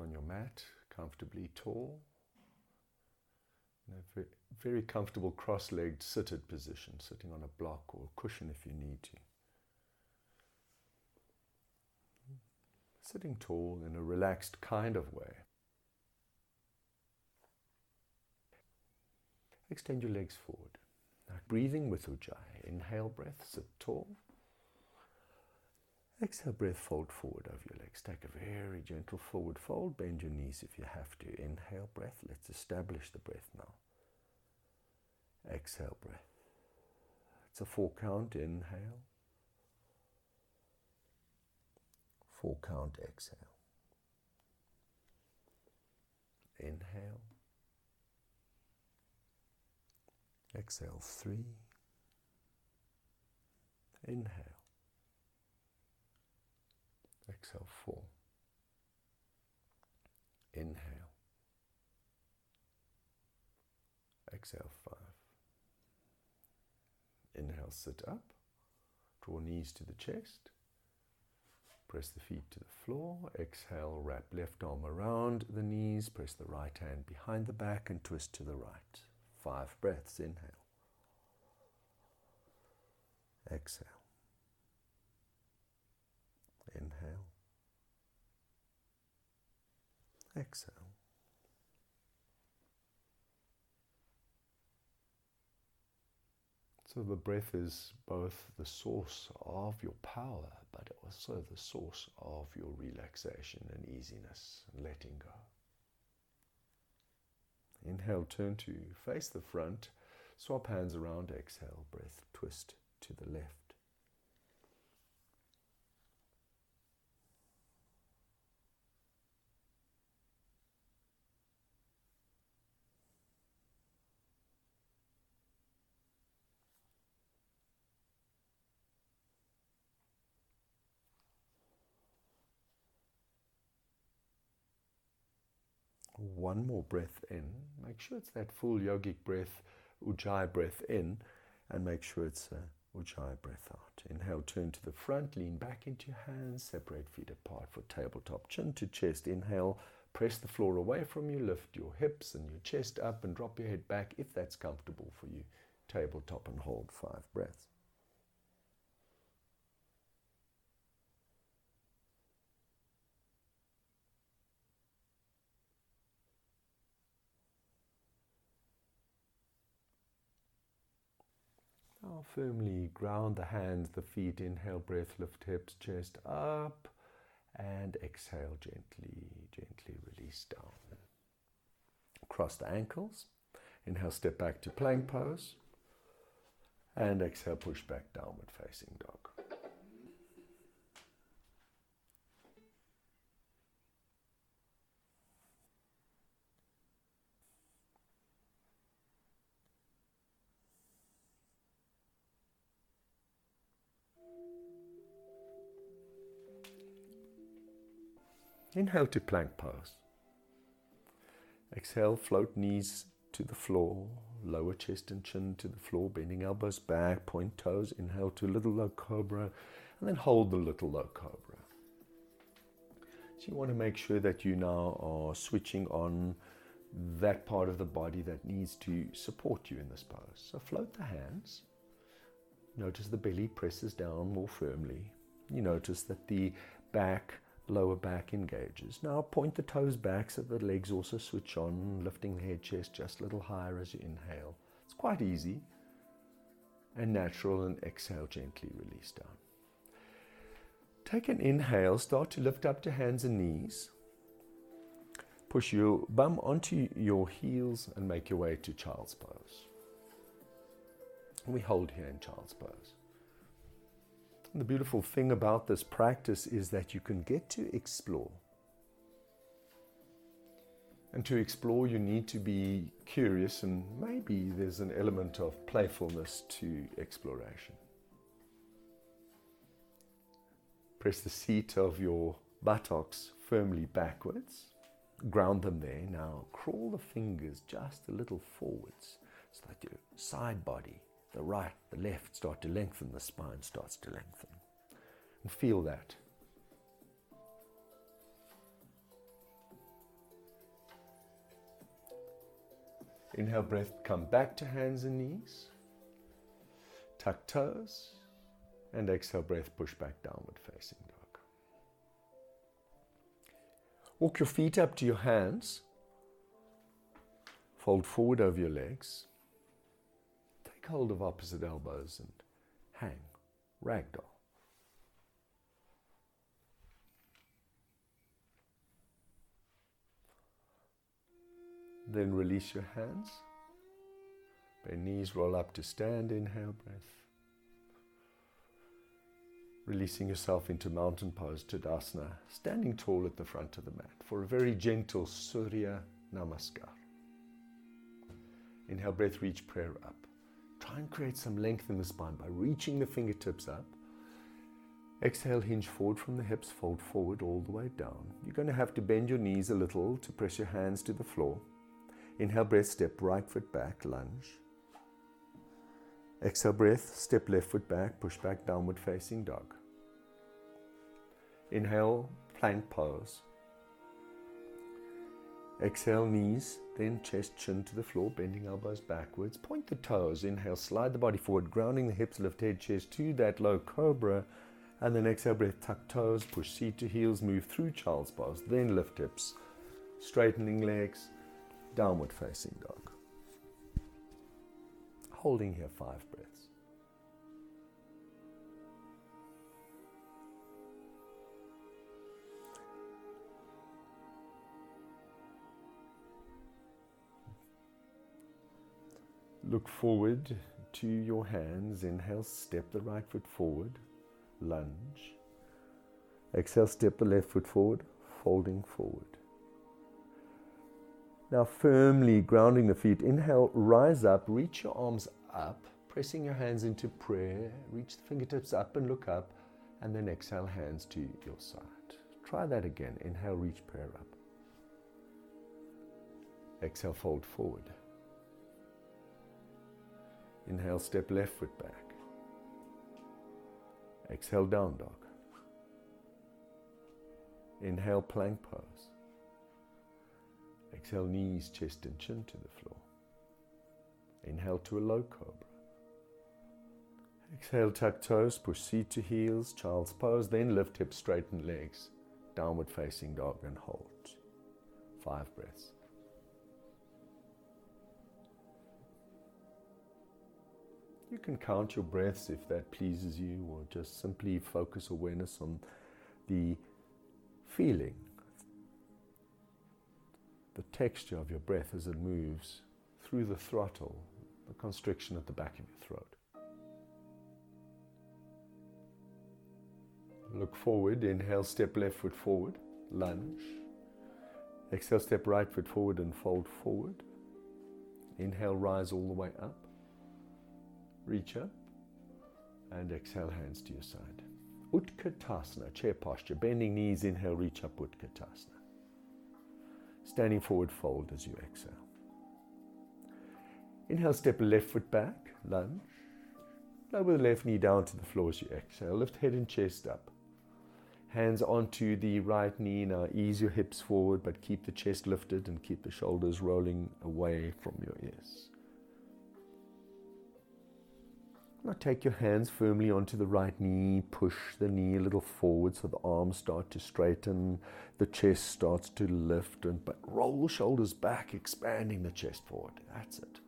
on your mat, comfortably tall. In a very, comfortable cross legged seated position, sitting on a block or a cushion if you need to. Sitting tall in a relaxed kind of way. Extend your legs forward. Now, breathing with Ujjayi. Inhale breath, sit tall. Exhale breath, fold forward over your legs. Take a very gentle forward fold. Bend your knees if you have to. Inhale breath. Let's establish the breath now. Exhale breath. It's a four count. Inhale. Four count. Exhale. Inhale. Exhale three. Inhale. Exhale four. Inhale. Exhale five. Inhale, sit up. Draw knees to the chest. Press the feet to the floor. Exhale, wrap left arm around the knees. Press the right hand behind the back and twist to the right. Five breaths. Inhale. Exhale. Inhale. Exhale. So the breath is both the source of your power, but also the source of your relaxation and easiness and letting go. Inhale, turn to face the front, swap hands around, exhale, breath, twist to the left. One more breath in. Make sure it's that full yogic breath, ujjayi breath in, and make sure it's a ujjayi breath out. Inhale, turn to the front, lean back into your hands, separate feet apart for tabletop, chin to chest. Inhale, press the floor away from you, lift your hips and your chest up, and drop your head back if that's comfortable for you. Tabletop and hold five breaths. Now firmly ground the hands, the feet. Inhale, breath, lift hips, chest up. And exhale gently, gently release down. Cross the ankles. Inhale, step back to plank pose. And exhale, push back downward facing dog. Inhale to plank pose. Exhale, float knees to the floor, lower chest and chin to the floor, bending elbows back, point toes. Inhale to little low cobra, and then hold the little low cobra. So you want to make sure that you now are switching on that part of the body that needs to support you in this pose. So float the hands. Notice the belly presses down more firmly. You notice that the back lower back engages. Now point the toes back so the legs also switch on, lifting the head chest just a little higher as you inhale. It's quite easy and natural, and exhale gently, release down. Take an inhale, start to lift up to hands and knees. Push your bum onto your heels and make your way to child's pose. We hold here in child's pose. The beautiful thing about this practice is that you can get to explore. And to explore, you need to be curious, and maybe there's an element of playfulness to exploration. Press the seat of your buttocks firmly backwards, ground them there. Now, crawl the fingers just a little forwards so that your side body the right, the left start to lengthen, the spine starts to lengthen. And feel that. Inhale, breath, come back to hands and knees. Tuck toes. And exhale, breath, push back downward facing dog. Walk your feet up to your hands. Fold forward over your legs. Hold of opposite elbows and hang. Ragdoll. Then release your hands. Bend knees, roll up to stand. Inhale, breath. Releasing yourself into mountain pose, Tadasana, standing tall at the front of the mat for a very gentle Surya Namaskar. Inhale, breath, reach prayer up. Try and create some length in the spine by reaching the fingertips up. Exhale, hinge forward from the hips, fold forward all the way down. You're going to have to bend your knees a little to press your hands to the floor. Inhale, breath, step right foot back, lunge. Exhale, breath, step left foot back, push back, downward facing dog. Inhale, plank pose. Exhale, knees, then chest, chin to the floor, bending elbows backwards. Point the toes. Inhale, slide the body forward, grounding the hips, lift head, chest to that low cobra. And then exhale, breath, tuck toes, push seat to heels, move through child's pose. Then lift hips, straightening legs, downward facing dog. Holding here five breaths. Look forward to your hands. Inhale, step the right foot forward, lunge. Exhale, step the left foot forward, folding forward. Now, firmly grounding the feet. Inhale, rise up, reach your arms up, pressing your hands into prayer. Reach the fingertips up and look up, and then exhale, hands to your side. Try that again. Inhale, reach prayer up. Exhale, fold forward. Inhale, step left foot back. Exhale, down dog. Inhale, plank pose. Exhale, knees, chest, and chin to the floor. Inhale to a low cobra. Exhale, tuck toes, push seat to heels, child's pose, then lift hips, straighten legs, downward facing dog, and hold. Five breaths. You can count your breaths if that pleases you, or just simply focus awareness on the feeling the texture of your breath as it moves through the throttle, the constriction at the back of your throat. Look forward, inhale, step left foot forward, lunge. Exhale, step right foot forward and fold forward. Inhale, rise all the way up. Reach up. And exhale, hands to your side. Utkatasana, chair posture. Bending knees, inhale, reach up, Utkatasana. Standing forward fold as you exhale. Inhale, step left foot back, lunge. Lower the left knee down to the floor as you exhale. Lift head and chest up. Hands onto the right knee. Now ease your hips forward, but keep the chest lifted and keep the shoulders rolling away from your ears. Now take your hands firmly onto the right knee, push the knee a little forward so the arms start to straighten, the chest starts to lift, and but roll the shoulders back, expanding the chest forward. That's it.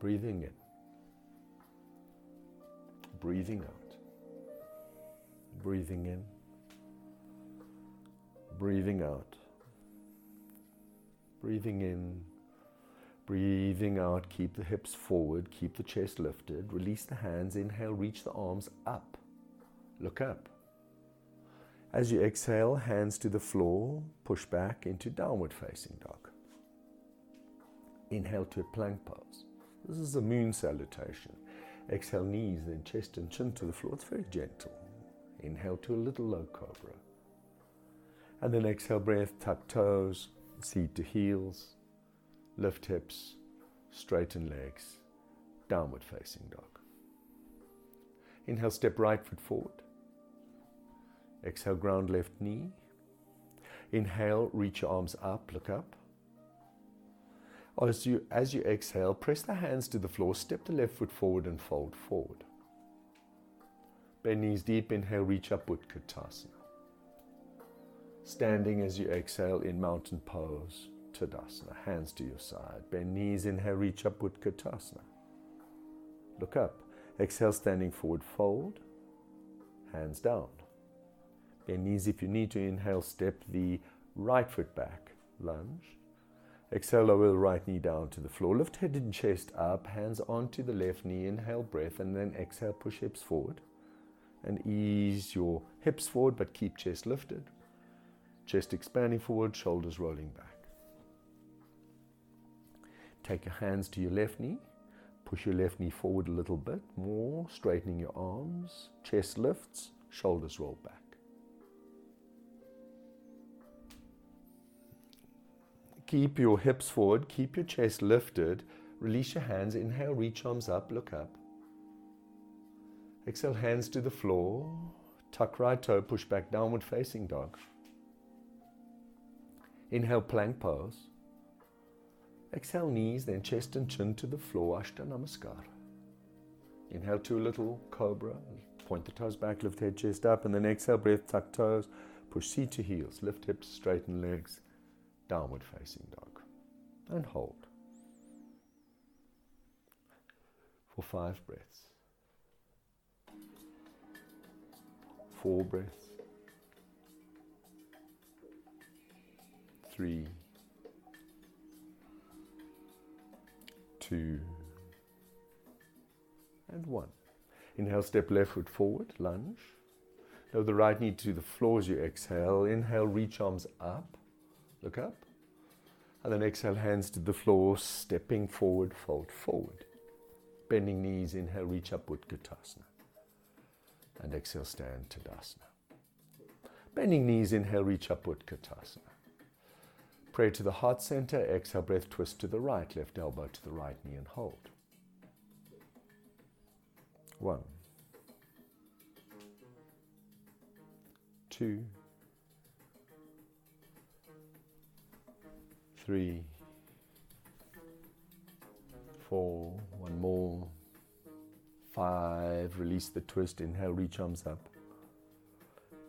Breathing in. Breathing out. Breathing in. Breathing out. Breathing in Breathing out, keep the hips forward, keep the chest lifted. Release the hands. Inhale, reach the arms up. Look up. As you exhale, hands to the floor, push back into downward facing dog. Inhale to a plank pose. This is a moon salutation. Exhale, knees, then chest and chin to the floor. It's very gentle. Inhale to a little low cobra. And then exhale, breath, tuck toes, seat to heels lift hips, straighten legs, downward facing dog. Inhale, step right foot forward. Exhale, ground left knee. Inhale, reach your arms up, look up. As you, as you exhale, press the hands to the floor, step the left foot forward and fold forward. Bend knees deep, inhale, reach up, Utkatasana. Standing as you exhale in mountain pose, Tadasana. Hands to your side. Bend knees, inhale, reach up, Utkatasana. Look up. Exhale, standing forward, fold. Hands down. Bend knees if you need to. Inhale, step the right foot back. Lunge. Exhale, lower the right knee down to the floor. Lift head and chest up. Hands onto the left knee. Inhale, breath. And then exhale, push hips forward. And ease your hips forward, but keep chest lifted. Chest expanding forward, shoulders rolling back. Take your hands to your left knee. Push your left knee forward a little bit more, straightening your arms. Chest lifts, shoulders roll back. Keep your hips forward, keep your chest lifted. Release your hands. Inhale, reach arms up, look up. Exhale, hands to the floor. Tuck right toe, push back, downward facing dog. Inhale, plank pose. Exhale, knees, then chest and chin to the floor, Ashta Namaskar. Inhale, to a little cobra. Point the toes back, lift head, chest up, and then exhale, breath, tuck toes. Push seat to heels, lift hips, straighten legs, downward facing dog. And hold. For five breaths. Four breaths. Three. Two. And one. Inhale, step left foot forward, lunge. Lower the right knee to the floor as you exhale. Inhale, reach arms up. Look up. And then exhale, hands to the floor, stepping forward, fold forward. Bending knees, inhale, reach up, Utkatasana. And exhale, stand Tadasana. Bending knees, inhale, reach up, Utkatasana. Pray to the heart center, exhale, breath, twist to the right, left elbow to the right knee, and hold. One, two, three, four, one more, five. Release the twist, inhale, reach arms up.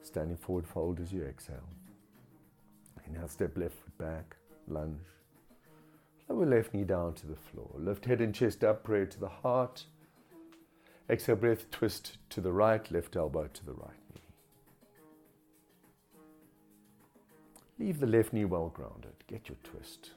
Standing forward, fold as you exhale. Inhale, step left foot back, lunge. Lower left knee down to the floor. Lift head and chest up, prayer to the heart. Exhale, breath, twist to the right, left elbow to the right knee. Leave the left knee well grounded. Get your twist.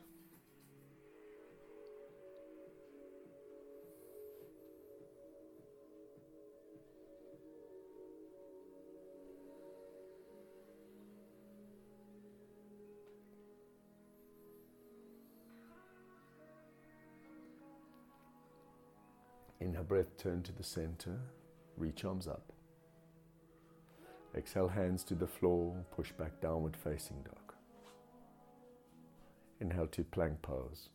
Breath, turn to the center, reach arms up. Exhale, hands to the floor, push back downward facing dog. Inhale to plank pose.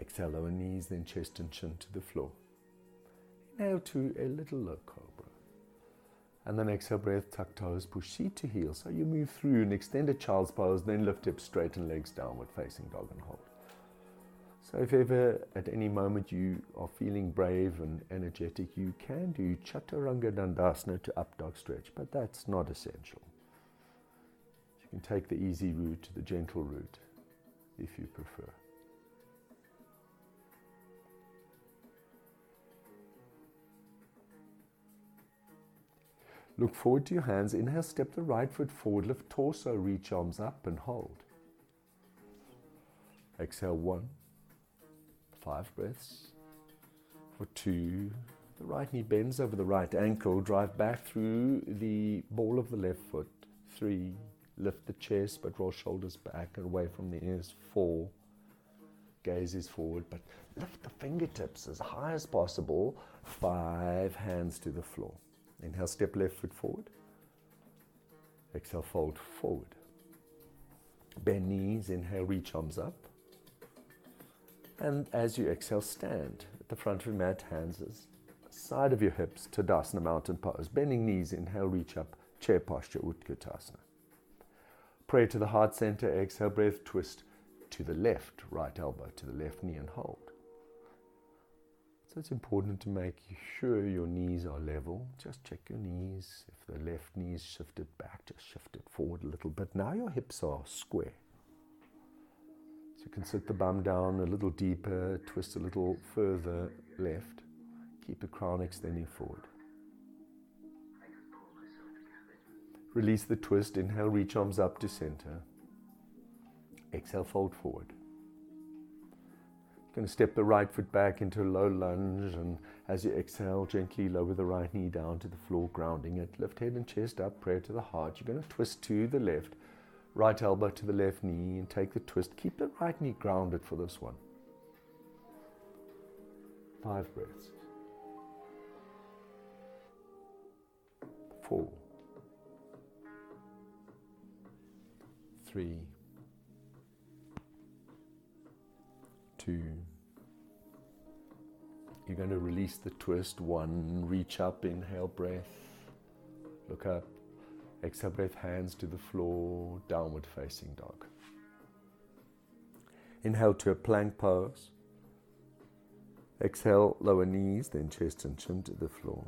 Exhale, lower knees, then chest and chin to the floor. Inhale to a little low cobra. And then exhale, breath, tuck toes, push seat to heel. So you move through an extended child's pose, then lift hips, straighten legs, downward facing dog and hold. So if ever at any moment you are feeling brave and energetic, you can do Chaturanga Dandasana to up dog stretch, but that's not essential. You can take the easy route, the gentle route, if you prefer. Look forward to your hands. Inhale, step the right foot forward, lift torso, reach arms up and hold. Exhale, one five breaths. For two, the right knee bends over the right ankle, drive back through the ball of the left foot. Three, lift the chest but roll shoulders back and away from the ears. Four, gaze is forward but lift the fingertips as high as possible. Five, hands to the floor. Inhale, step left foot forward. Exhale, fold forward. Bend knees, inhale, reach arms up. And as you exhale, stand at the front of your mat, hands side of your hips, to Tadasana mountain pose. Bending knees, inhale, reach up, chair posture, Utkatasana. Pray to the heart center, exhale, breath, twist to the left, right elbow to the left knee and hold. So it's important to make sure your knees are level. Just check your knees. If the left knee is shifted back, just shift it forward a little bit. Now your hips are square. You can sit the bum down a little deeper, twist a little further left. Keep the crown extending forward. Release the twist. Inhale, reach arms up to center. Exhale, fold forward. You're going to step the right foot back into a low lunge, and as you exhale, gently lower the right knee down to the floor, grounding it. Lift head and chest up, prayer to the heart. You're going to twist to the left, right elbow to the left knee, and take the twist. Keep the right knee grounded for this one. Five breaths. Four. Three. two. You're going to release the twist. One, reach up, inhale, breath. Look up. Exhale, breath, hands to the floor, downward facing dog. Inhale to a plank pose. Exhale, lower knees, then chest and chin to the floor.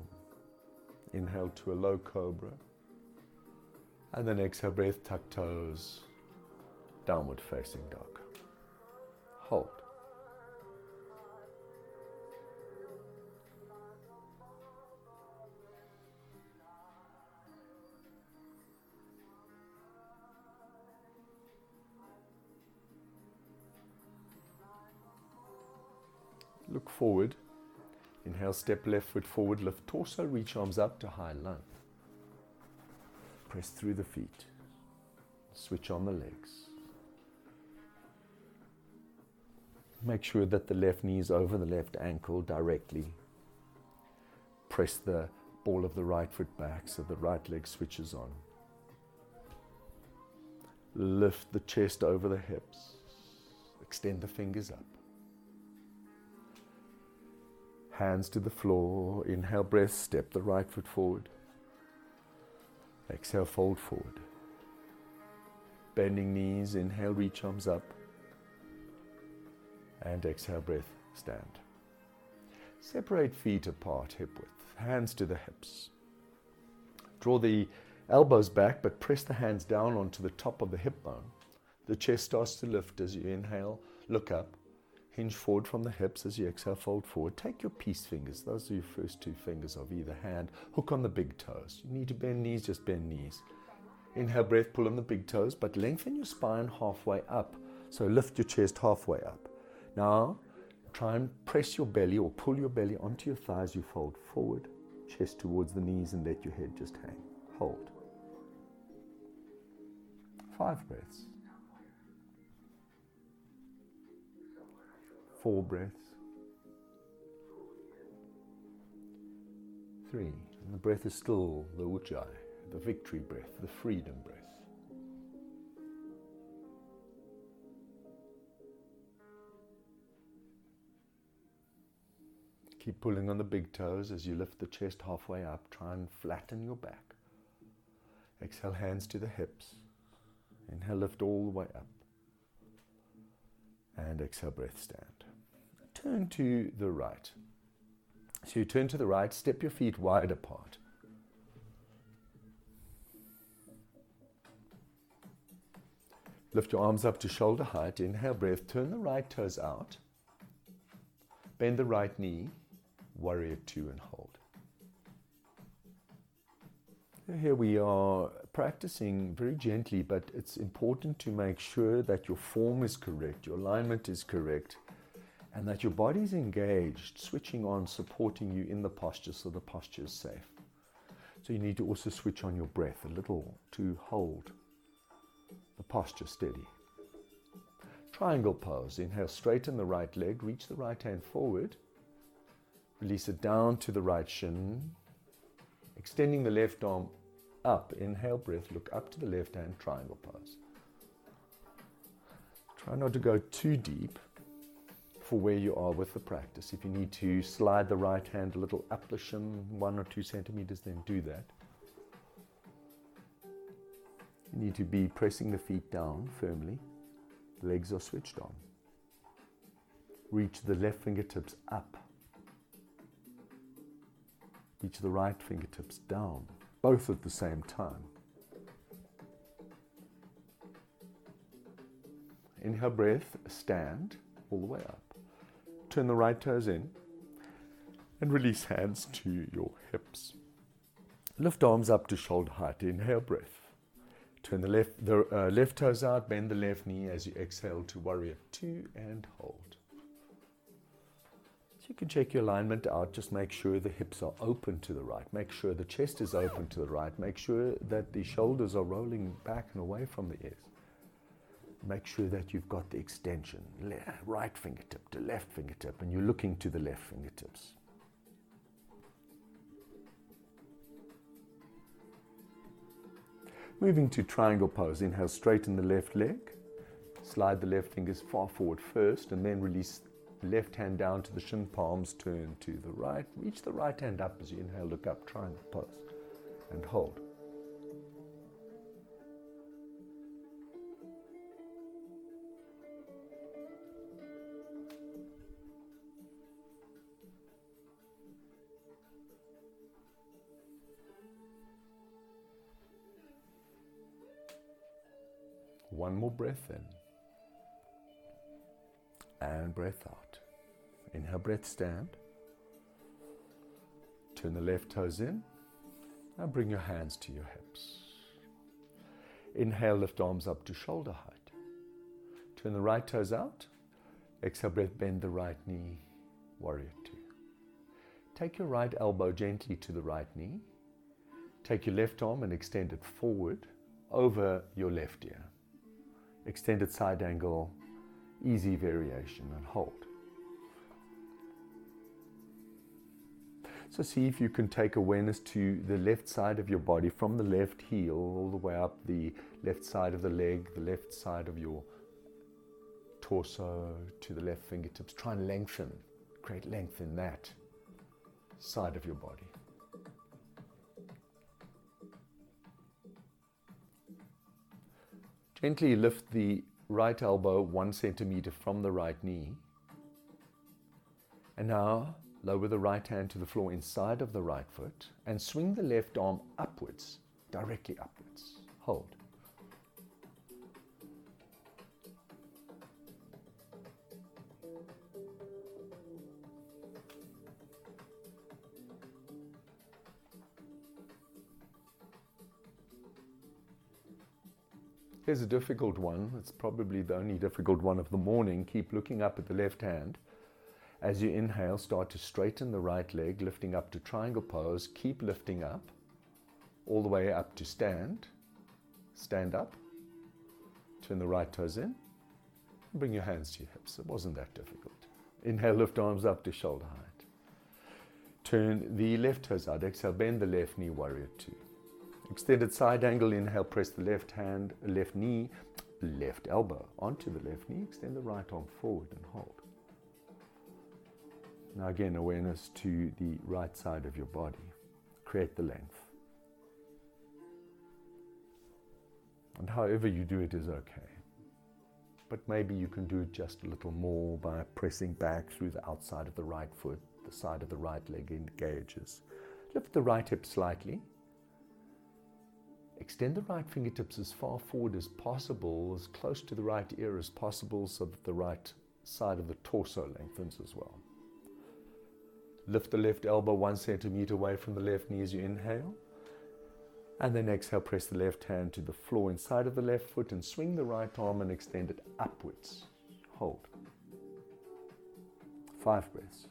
Inhale to a low cobra. And then exhale, breath, tuck toes, downward facing dog. Hold. Forward. Inhale, step left foot forward, lift torso, reach arms up to high lunge. Press through the feet. Switch on the legs. Make sure that the left knee is over the left ankle directly. Press the ball of the right foot back so the right leg switches on. Lift the chest over the hips. Extend the fingers up. Hands to the floor. Inhale, breath, step the right foot forward. Exhale, fold forward. Bending knees, inhale, reach arms up. And exhale, breath, stand. Separate feet apart, hip width, hands to the hips. Draw the elbows back, but press the hands down onto the top of the hip bone. The chest starts to lift as you inhale, look up. Hinge forward from the hips as you exhale, fold forward. Take your peace fingers, those are your first two fingers of either hand. Hook on the big toes. You need to bend knees, just bend knees. Inhale, breath, pull on the big toes, but lengthen your spine halfway up. So lift your chest halfway up. Now, try and press your belly or pull your belly onto your thighs. You fold forward, chest towards the knees, and let your head just hang. Hold. Five breaths. Four breaths. Three. And the breath is still the ujjayi, the victory breath, the freedom breath. Keep pulling on the big toes as you lift the chest halfway up. Try and flatten your back. Exhale, hands to the hips. Inhale, lift all the way up. And exhale, breath, stand. Turn to the right. So you turn to the right, step your feet wide apart. Lift your arms up to shoulder height. Inhale, breath. Turn the right toes out. Bend the right knee. Warrior two and hold. Here we are practicing very gently, but it's important to make sure that your form is correct, your alignment is correct, and that your body is engaged, switching on, supporting you in the posture so the posture is safe. So you need to also switch on your breath a little to hold the posture steady. Triangle pose. Inhale, straighten the right leg, reach the right hand forward, release it down to the right shin, extending the left arm up. Inhale, breath, look up to the left hand, triangle pose. Try not to go too deep for where you are with the practice. If you need to slide the right hand a little up the shin, one or two centimeters, then do that. You need to be pressing the feet down firmly. Legs are switched on. Reach the left fingertips up. Reach the right fingertips down, both at the same time. Inhale, breath, stand all the way up. Turn the right toes in and release hands to your hips. Lift arms up to shoulder height. Inhale, breath. Turn the left, the uh, left toes out, bend the left knee as you exhale to warrior two and hold. So you can check your alignment out. Just make sure the hips are open to the right. Make sure the chest is open to the right. Make sure that the shoulders are rolling back and away from the ears. Make sure that you've got the extension, right fingertip to left fingertip, and you're looking to the left fingertips. Moving to triangle pose. Inhale, straighten the left leg. Slide the left fingers far forward first, and then release left hand down to the shin palms. Turn to the right. Reach the right hand up as you inhale. Look up, triangle pose, and hold. One more breath in. And breath out. Inhale, breath, stand. Turn the left toes in. And bring your hands to your hips. Inhale, lift arms up to shoulder height. Turn the right toes out. Exhale, breath, bend the right knee. Warrior two. Take your right elbow gently to the right knee. Take your left arm and extend it forward over your left ear extended side angle, easy variation, and hold. So see if you can take awareness to the left side of your body from the left heel all the way up the left side of the leg, the left side of your torso to the left fingertips. Try and lengthen, create length in that side of your body. Gently lift the right elbow one centimeter from the right knee. And now lower the right hand to the floor inside of the right foot and swing the left arm upwards, directly upwards. Hold. Here's a difficult one. It's probably the only difficult one of the morning. Keep looking up at the left hand. As you inhale, start to straighten the right leg, lifting up to triangle pose. Keep lifting up all the way up to stand. Stand up. Turn the right toes in. Bring your hands to your hips. It wasn't that difficult. Inhale, lift arms up to shoulder height. Turn the left toes out. Exhale, bend the left knee, warrior two. Extended side angle, inhale, press the left hand, left knee, left elbow onto the left knee, extend the right arm forward and hold. Now again, awareness to the right side of your body. Create the length. And however you do it is okay. But maybe you can do it just a little more by pressing back through the outside of the right foot, the side of the right leg engages. Lift the right hip slightly Extend the right fingertips as far forward as possible, as close to the right ear as possible, so that the right side of the torso lengthens as well. Lift the left elbow one centimeter away from the left knee as you inhale. And then exhale, press the left hand to the floor inside of the left foot and swing the right arm and extend it upwards. Hold. Five breaths.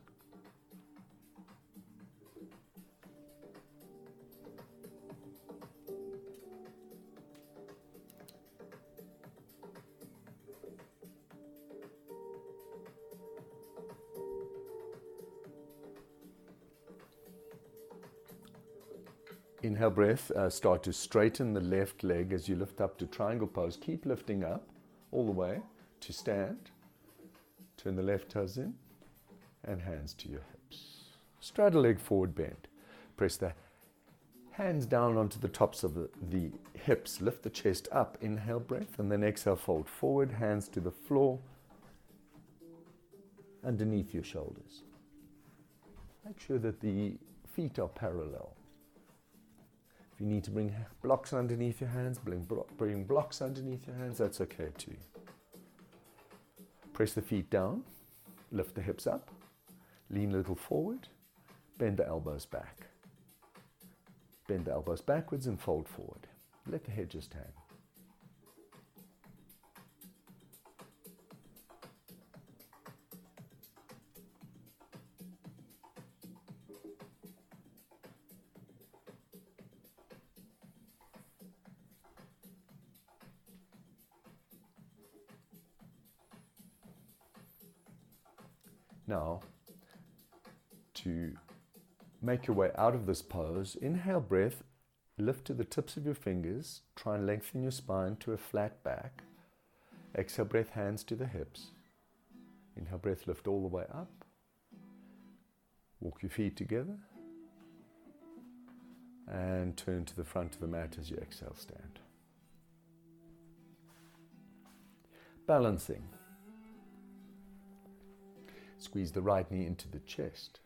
Inhale breath, uh, start to straighten the left leg as you lift up to triangle pose. Keep lifting up all the way to stand. Turn the left toes in and hands to your hips. Straddle leg forward bend. Press the Hands down onto the tops of the, the hips. Lift the chest up. Inhale, breath. And then exhale, fold forward. Hands to the floor. Underneath your shoulders. Make sure that the feet are parallel. You need to bring blocks underneath your hands, bring, bring blocks underneath your hands, that's okay too. Press the feet down, lift the hips up, lean a little forward, bend the elbows back. Bend the elbows backwards and fold forward. Let the head just hang. Make your way out of this pose, inhale breath, lift to the tips of your fingers, try and lengthen your spine to a flat back. Exhale breath, hands to the hips. Inhale breath, lift all the way up. Walk your feet together. And turn to the front of the mat as you exhale, stand. Balancing. Squeeze the right knee into the chest.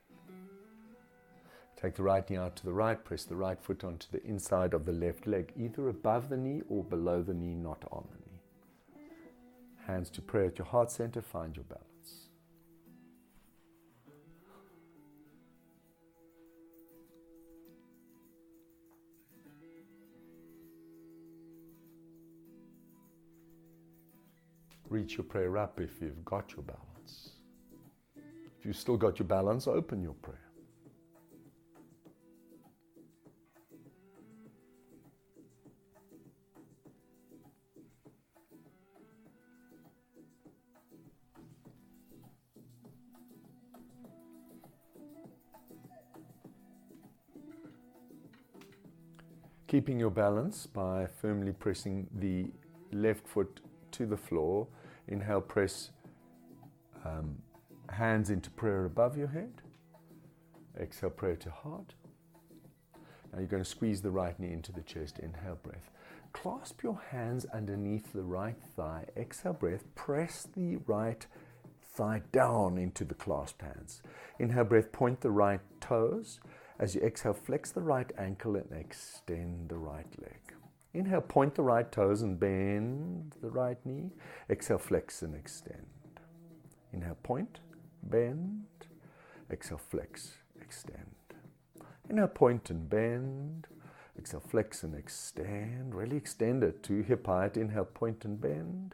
Take the right knee out to the right, press the right foot onto the inside of the left leg, either above the knee or below the knee, not on the knee. Hands to prayer at your heart center, find your balance. Reach your prayer up if you've got your balance. If you've still got your balance, open your prayer. Keeping your balance by firmly pressing the left foot to the floor. Inhale, press um, hands into prayer above your head. Exhale, prayer to heart. Now you're going to squeeze the right knee into the chest. Inhale, breath. Clasp your hands underneath the right thigh. Exhale, breath. Press the right thigh down into the clasped hands. Inhale, breath. Point the right toes. As you exhale, flex the right ankle and extend the right leg. Inhale, point the right toes and bend the right knee. Exhale, flex and extend. Inhale, point bend. Exhale, flex, extend. Inhale, point and bend. Exhale, flex and extend. Really extend it to hip height. Inhale, point and bend.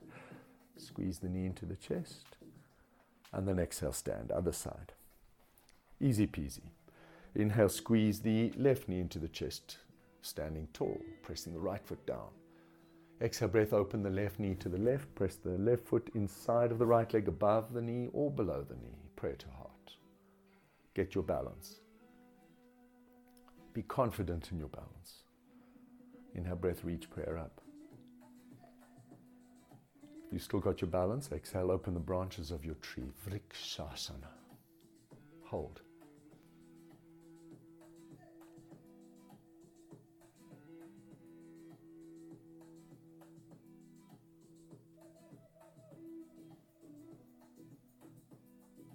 Squeeze the knee into the chest. And then exhale, stand. Other side. Easy peasy. Inhale, squeeze the left knee into the chest. Standing tall, pressing the right foot down. Exhale, breath, open the left knee to the left. Press the left foot inside of the right leg above the knee or below the knee. Pray to heart. Get your balance. Be confident in your balance. Inhale, breath, reach prayer up. You still got your balance, exhale, open the branches of your tree. Vrikshasana. Hold.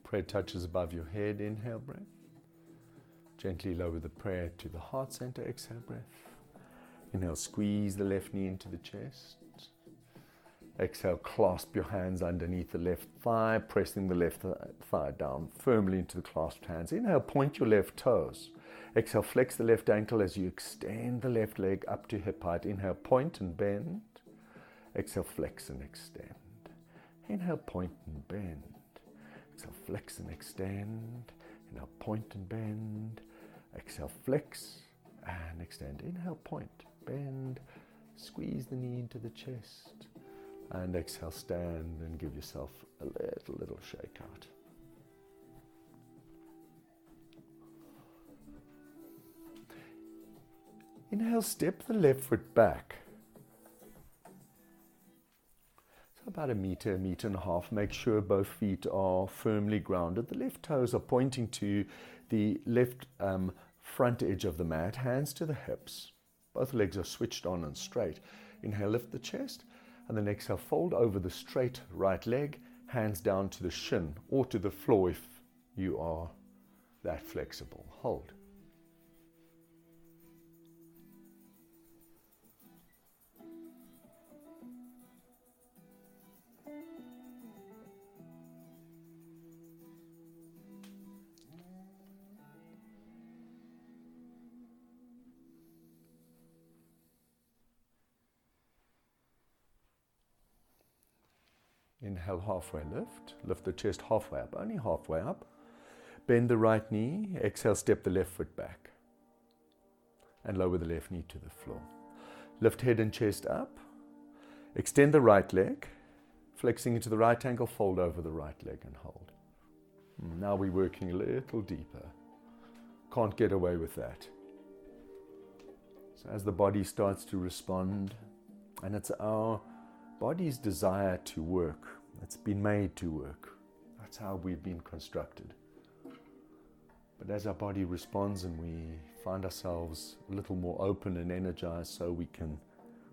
Prayer touches above your head. Inhale, breath. Gently lower the prayer to the heart center. Exhale, breath. Inhale, squeeze the left knee into the chest. Exhale, clasp your hands underneath the left thigh, pressing the left thigh down firmly into the clasped hands. Inhale, point your left toes. Exhale, flex the left ankle as you extend the left leg up to hip height. Inhale, point and bend. Exhale, flex and extend. Inhale, point and bend. Exhale, flex and extend. Inhale, point and bend. Exhale, flex and extend. Inhale, point, bend. Squeeze the knee into the chest. And exhale, stand and give yourself a little, little shake out. Inhale, step the left foot back. About a meter, a meter and a half. Make sure both feet are firmly grounded. The left toes are pointing to the left um, front edge of the mat, hands to the hips. Both legs are switched on and straight. Inhale, lift the chest, and then exhale, fold over the straight right leg, hands down to the shin or to the floor if you are that flexible. Hold. Inhale, halfway lift. Lift the chest halfway up, only halfway up. Bend the right knee. Exhale, step the left foot back. And lower the left knee to the floor. Lift head and chest up. Extend the right leg. Flexing into the right ankle, fold over the right leg and hold. Now we're working a little deeper. Can't get away with that. So as the body starts to respond, and it's our body's desire to work. It's been made to work. That's how we've been constructed. But as our body responds and we find ourselves a little more open and energized, so we can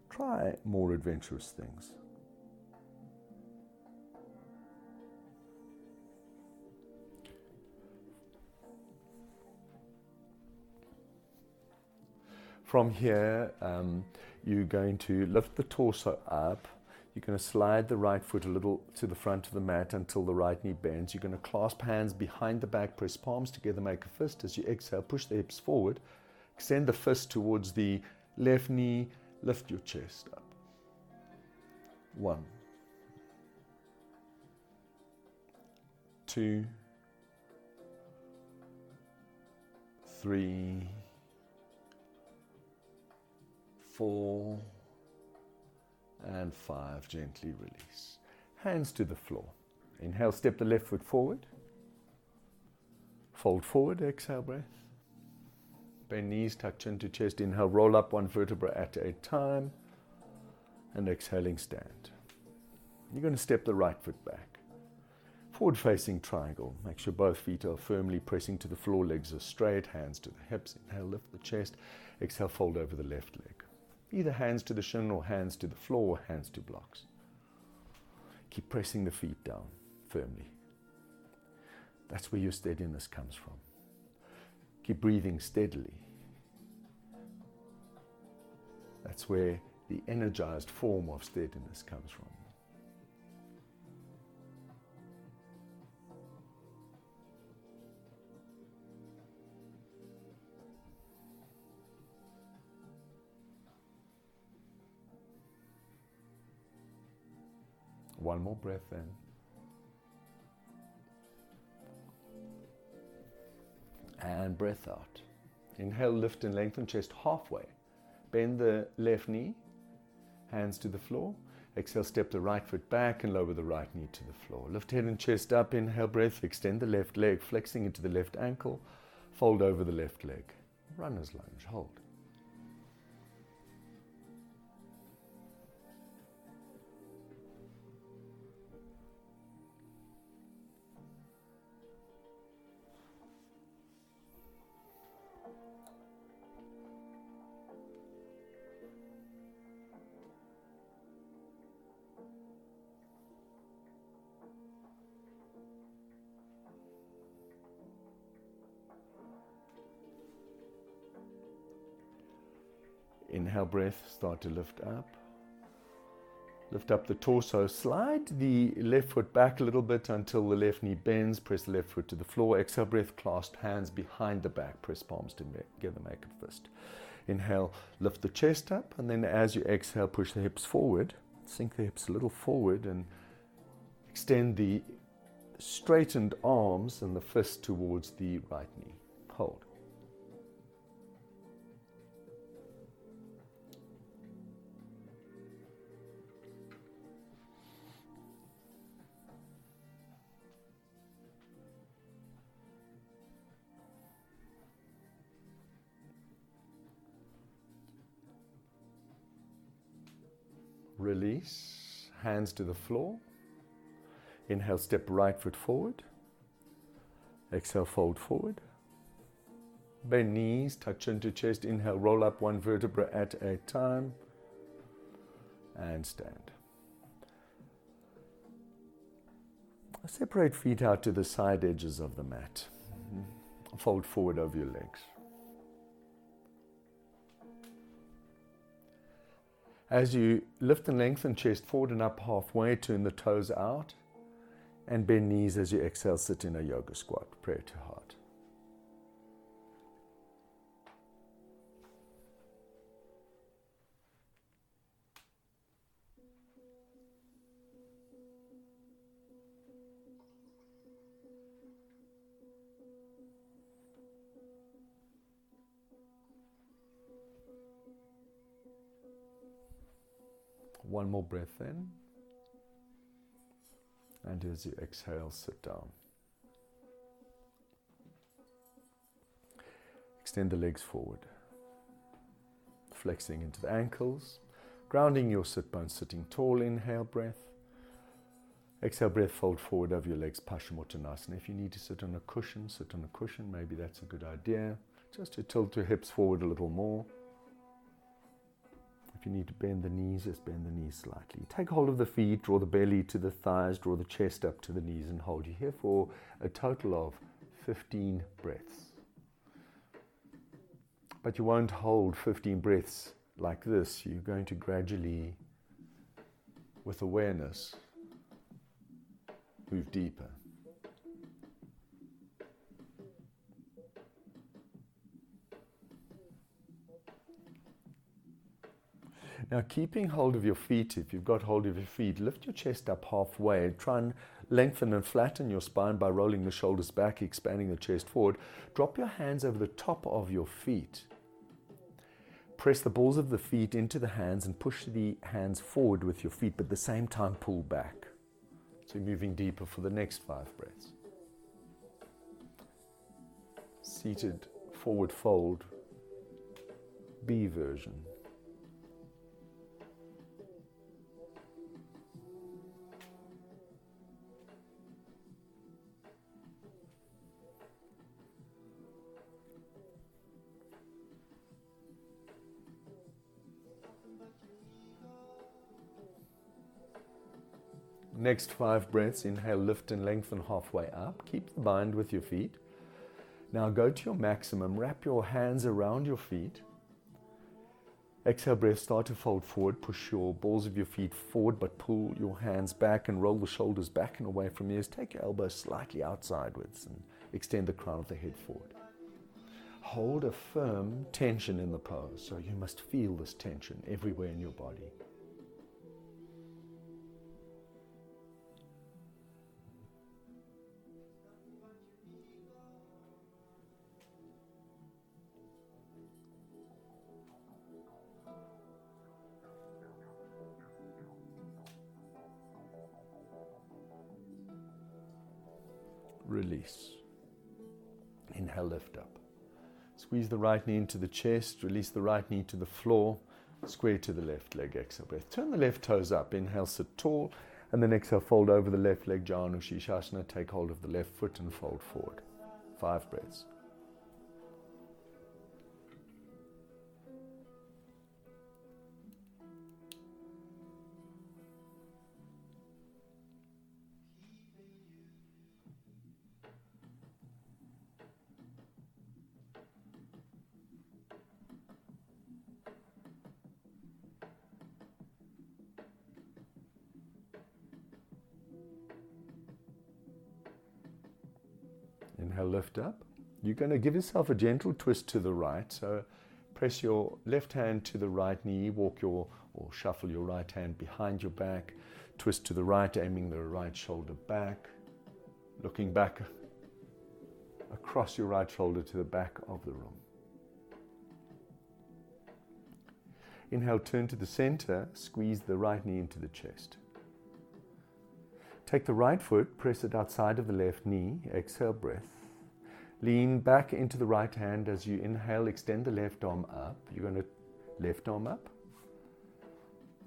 try more adventurous things. From here, um, you're going to lift the torso up you're going to slide the right foot a little to the front of the mat until the right knee bends. You're going to clasp hands behind the back, press palms together, make a fist. As you exhale, push the hips forward. Extend the fist towards the left knee. Lift your chest up. One, two, three, four and five, gently release. Hands to the floor. Inhale, step the left foot forward. Fold forward, exhale breath. Bend knees, tuck chin to chest. Inhale, roll up one vertebra at a time. And exhaling, stand. You're going to step the right foot back. Forward facing triangle. Make sure both feet are firmly pressing to the floor, legs are straight, hands to the hips. Inhale, lift the chest. Exhale, fold over the left leg. Either hands to the shin or hands to the floor, hands to blocks. Keep pressing the feet down firmly. That's where your steadiness comes from. Keep breathing steadily. That's where the energized form of steadiness comes from. One more breath in. And breath out. Inhale, lift and lengthen chest halfway. Bend the left knee, hands to the floor. Exhale, step the right foot back and lower the right knee to the floor. Lift head and chest up. Inhale, breath. Extend the left leg, flexing into the left ankle. Fold over the left leg. Runner's lunge. Hold. Breath, start to lift up. Lift up the torso. Slide the left foot back a little bit until the left knee bends. Press the left foot to the floor. Exhale, breath, clasp hands behind the back. Press palms together, make a fist. Inhale, lift the chest up, and then as you exhale, push the hips forward. Sink the hips a little forward and extend the straightened arms and the fist towards the right knee. Hold. Hands to the floor. Inhale, step right foot forward. Exhale, fold forward. Bend knees, touch into chest. Inhale, roll up one vertebra at a time. And stand. Separate feet out to the side edges of the mat. Fold forward over your legs. As you lift and lengthen chest forward and up halfway, turn the toes out and bend knees as you exhale, sit in a yoga squat. Prayer to heart. More breath in. And as you exhale, sit down. Extend the legs forward, flexing into the ankles, grounding your sit bones, sitting tall. Inhale, breath. Exhale, breath, fold forward over your legs, Paschimottanasana. If you need to sit on a cushion, sit on a cushion. Maybe that's a good idea. Just to tilt your hips forward a little more. If you need to bend the knees, just bend the knees slightly. Take hold of the feet, draw the belly to the thighs, draw the chest up to the knees, and hold you here for a total of 15 breaths. But you won't hold 15 breaths like this. You're going to gradually, with awareness, move deeper. Now, keeping hold of your feet, if you've got hold of your feet, lift your chest up halfway. Try and lengthen and flatten your spine by rolling the shoulders back, expanding the chest forward. Drop your hands over the top of your feet. Press the balls of the feet into the hands and push the hands forward with your feet, but at the same time pull back. So moving deeper for the next five breaths. Seated forward fold, B version. Next five breaths, inhale, lift and lengthen halfway up. Keep the bind with your feet. Now go to your maximum, wrap your hands around your feet. Exhale breath, start to fold forward. Push your balls of your feet forward, but pull your hands back and roll the shoulders back and away from ears. Take your elbows slightly outsidewards and extend the crown of the head forward. Hold a firm tension in the pose, so you must feel this tension everywhere in your body. Right knee into the chest, release the right knee to the floor, square to the left leg, exhale breath. Turn the left toes up, inhale, sit tall, and then exhale, fold over the left leg, Janu Shirshasana, take hold of the left foot and fold forward. Five breaths. Inhale, lift up. You're going to give yourself a gentle twist to the right. So press your left hand to the right knee, walk your or shuffle your right hand behind your back, twist to the right, aiming the right shoulder back, looking back across your right shoulder to the back of the room. Inhale, turn to the center, squeeze the right knee into the chest. Take the right foot, press it outside of the left knee, exhale breath. Lean back into the right hand as you inhale, extend the left arm up. You're going to left arm up.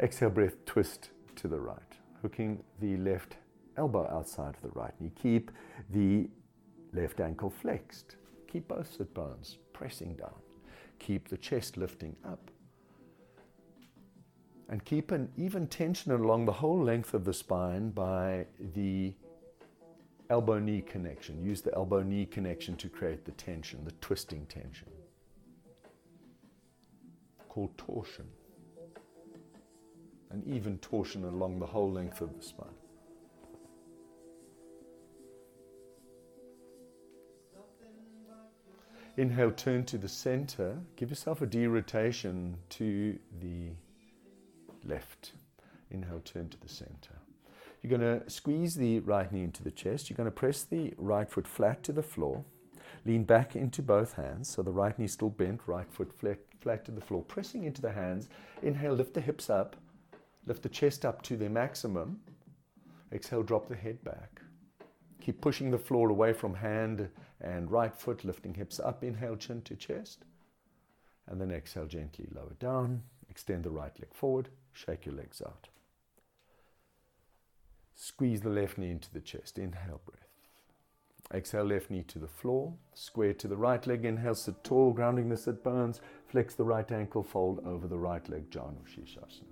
Exhale breath, twist to the right, hooking the left elbow outside of the right knee. Keep the left ankle flexed. Keep both sit bones pressing down. Keep the chest lifting up. And keep an even tension along the whole length of the spine by the elbow knee connection. Use the elbow knee connection to create the tension, the twisting tension. Called torsion. An even torsion along the whole length of the spine. Inhale, turn to the center. Give yourself a derotation to the left. Inhale, turn to the center. You're going to squeeze the right knee into the chest. You're going to press the right foot flat to the floor. Lean back into both hands. So the right knee still bent, right foot flat, flat to the floor. Pressing into the hands. Inhale, lift the hips up. Lift the chest up to their maximum. Exhale, drop the head back. Keep pushing the floor away from hand and right foot, lifting hips up. Inhale, chin to chest. And then exhale, gently lower down. Extend the right leg forward. Shake your legs out. Squeeze the left knee into the chest. Inhale, breath. Exhale, left knee to the floor. Square to the right leg. Inhale, sit tall, grounding the sit bones. Flex the right ankle, fold over the right leg, Janu Shirshasana.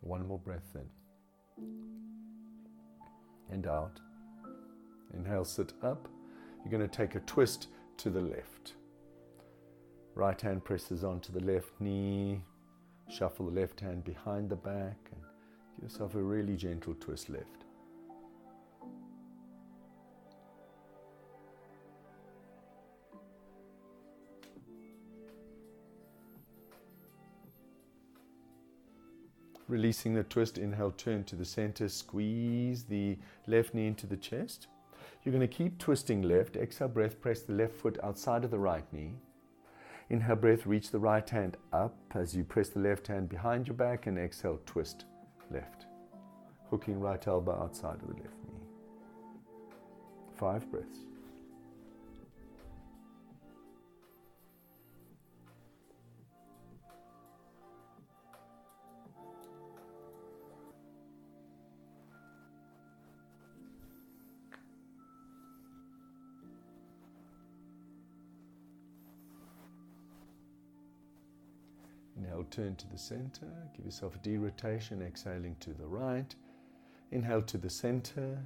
One more breath in and out. Inhale, sit up. You're going to take a twist to the left. Right hand presses onto the left knee. Shuffle the left hand behind the back and give yourself a really gentle twist left. Releasing the twist, inhale, turn to the center, squeeze the left knee into the chest. You're going to keep twisting left. Exhale, breath, press the left foot outside of the right knee. Inhale, breath, reach the right hand up as you press the left hand behind your back, and exhale, twist left. Hooking right elbow outside of the left knee. Five breaths. Inhale, turn to the center. Give yourself a derotation, exhaling to the right. Inhale to the center.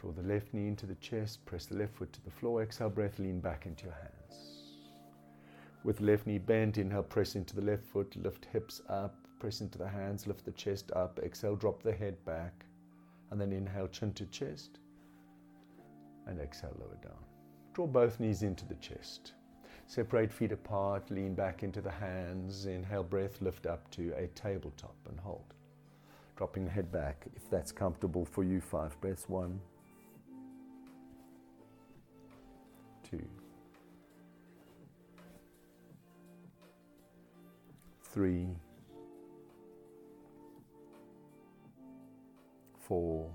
Draw the left knee into the chest. Press the left foot to the floor. Exhale, breath, lean back into your hands. With left knee bent, inhale, press into the left foot. Lift hips up. Press into the hands. Lift the chest up. Exhale, drop the head back. And then inhale, chin to chest. And exhale, lower down. Draw both knees into the chest. Separate feet apart, lean back into the hands. Inhale, breath, lift up to a tabletop and hold. Dropping the head back if that's comfortable for you. Five breaths. One, two, three, four,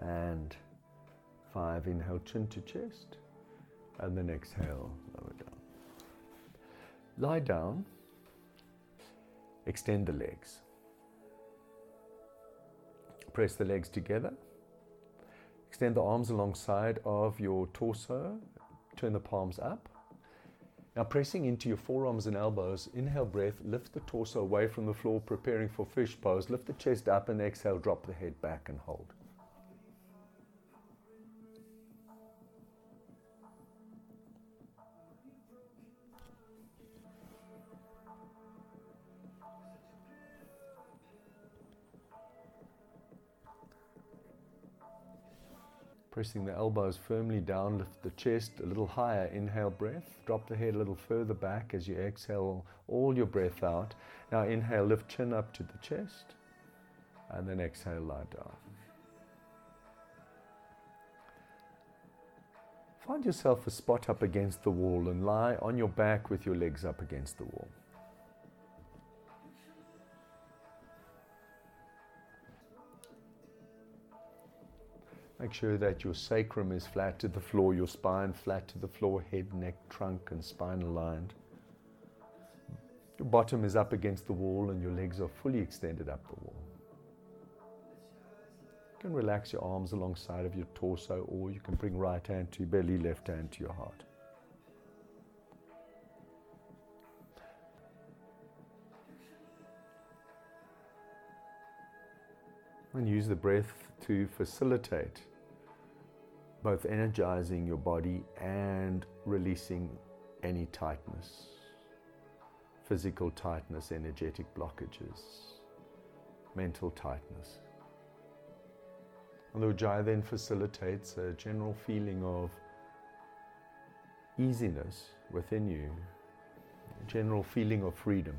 and Five, inhale, chin to chest. And then exhale, lower down. Lie down. Extend the legs. Press the legs together. Extend the arms alongside of your torso. Turn the palms up. Now, pressing into your forearms and elbows, inhale breath, lift the torso away from the floor, preparing for fish pose. Lift the chest up and exhale, drop the head back and hold. Pressing the elbows firmly down, lift the chest a little higher. Inhale, breath. Drop the head a little further back as you exhale all your breath out. Now inhale, lift chin up to the chest. And then exhale, lie down. Find yourself a spot up against the wall and lie on your back with your legs up against the wall. Make sure that your sacrum is flat to the floor, your spine flat to the floor, head, neck, trunk, and spine aligned. Your bottom is up against the wall and your legs are fully extended up the wall. You can relax your arms alongside of your torso, or you can bring right hand to your belly, left hand to your heart. And use the breath to facilitate both energizing your body and releasing any tightness, physical tightness, energetic blockages, mental tightness. And the Ujjayi then facilitates a general feeling of easiness within you, a general feeling of freedom.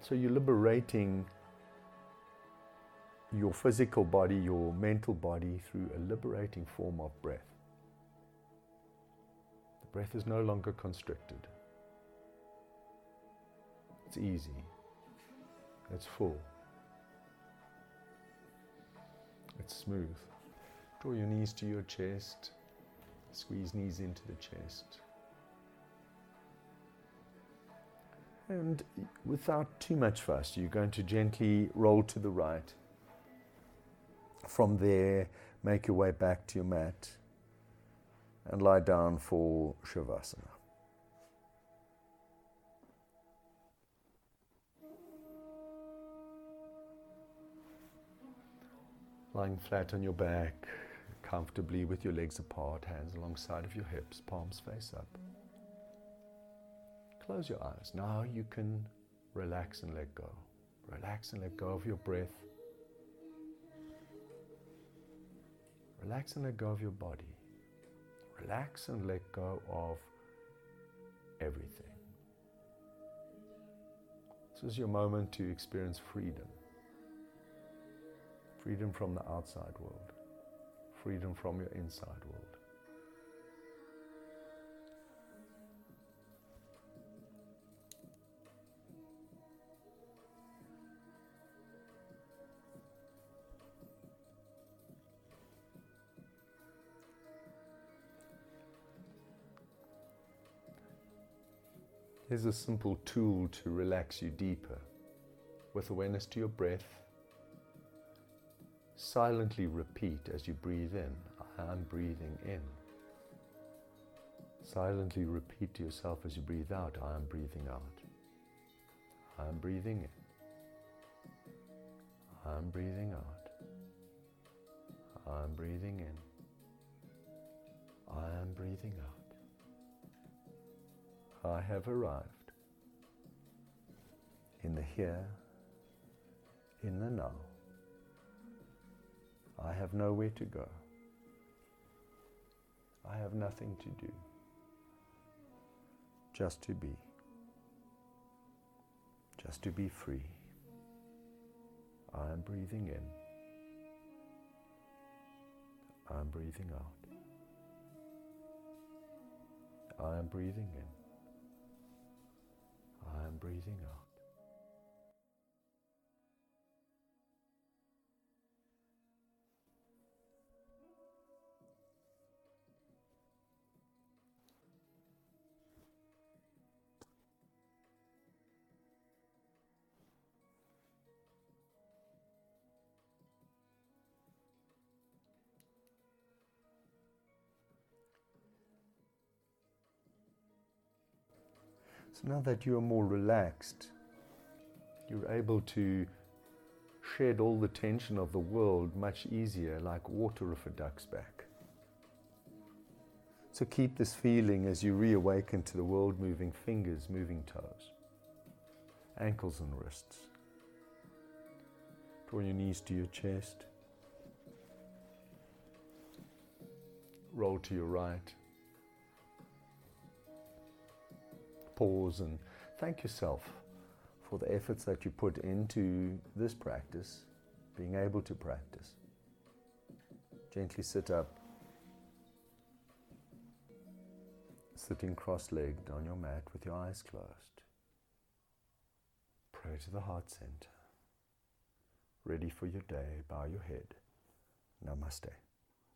So you're liberating your physical body, your mental body through a liberating form of breath. The breath is no longer constricted. It's easy. It's full. It's smooth. Draw your knees to your chest. Squeeze knees into the chest. And without too much fuss, you're going to gently roll to the right. From there, make your way back to your mat and lie down for Shavasana. Lying flat on your back, comfortably with your legs apart, hands alongside of your hips, palms face up. Close your eyes. Now you can relax and let go. Relax and let go of your breath. Relax and let go of your body. Relax and let go of everything. This is your moment to experience freedom. Freedom from the outside world. Freedom from your inside world. Here's a simple tool to relax you deeper. With awareness to your breath, silently repeat as you breathe in, I am breathing in. Silently repeat to yourself as you breathe out, I am breathing out. I am breathing in. I am breathing out. I am breathing in. I am breathing out. I have arrived in the here, in the now. I have nowhere to go. I have nothing to do. Just to be. Just to be free. I am breathing in. I am breathing out. I am breathing in. I am breathing out. Now that you are more relaxed, you're able to shed all the tension of the world much easier, like water off a duck's back. So keep this feeling as you reawaken to the world moving fingers, moving toes, ankles and wrists. Draw your knees to your chest. Roll to your right. Pause and thank yourself for the efforts that you put into this practice, being able to practice. Gently sit up, sitting cross legged on your mat with your eyes closed. Pray to the heart center. ready for your day. Bow your head. Namaste.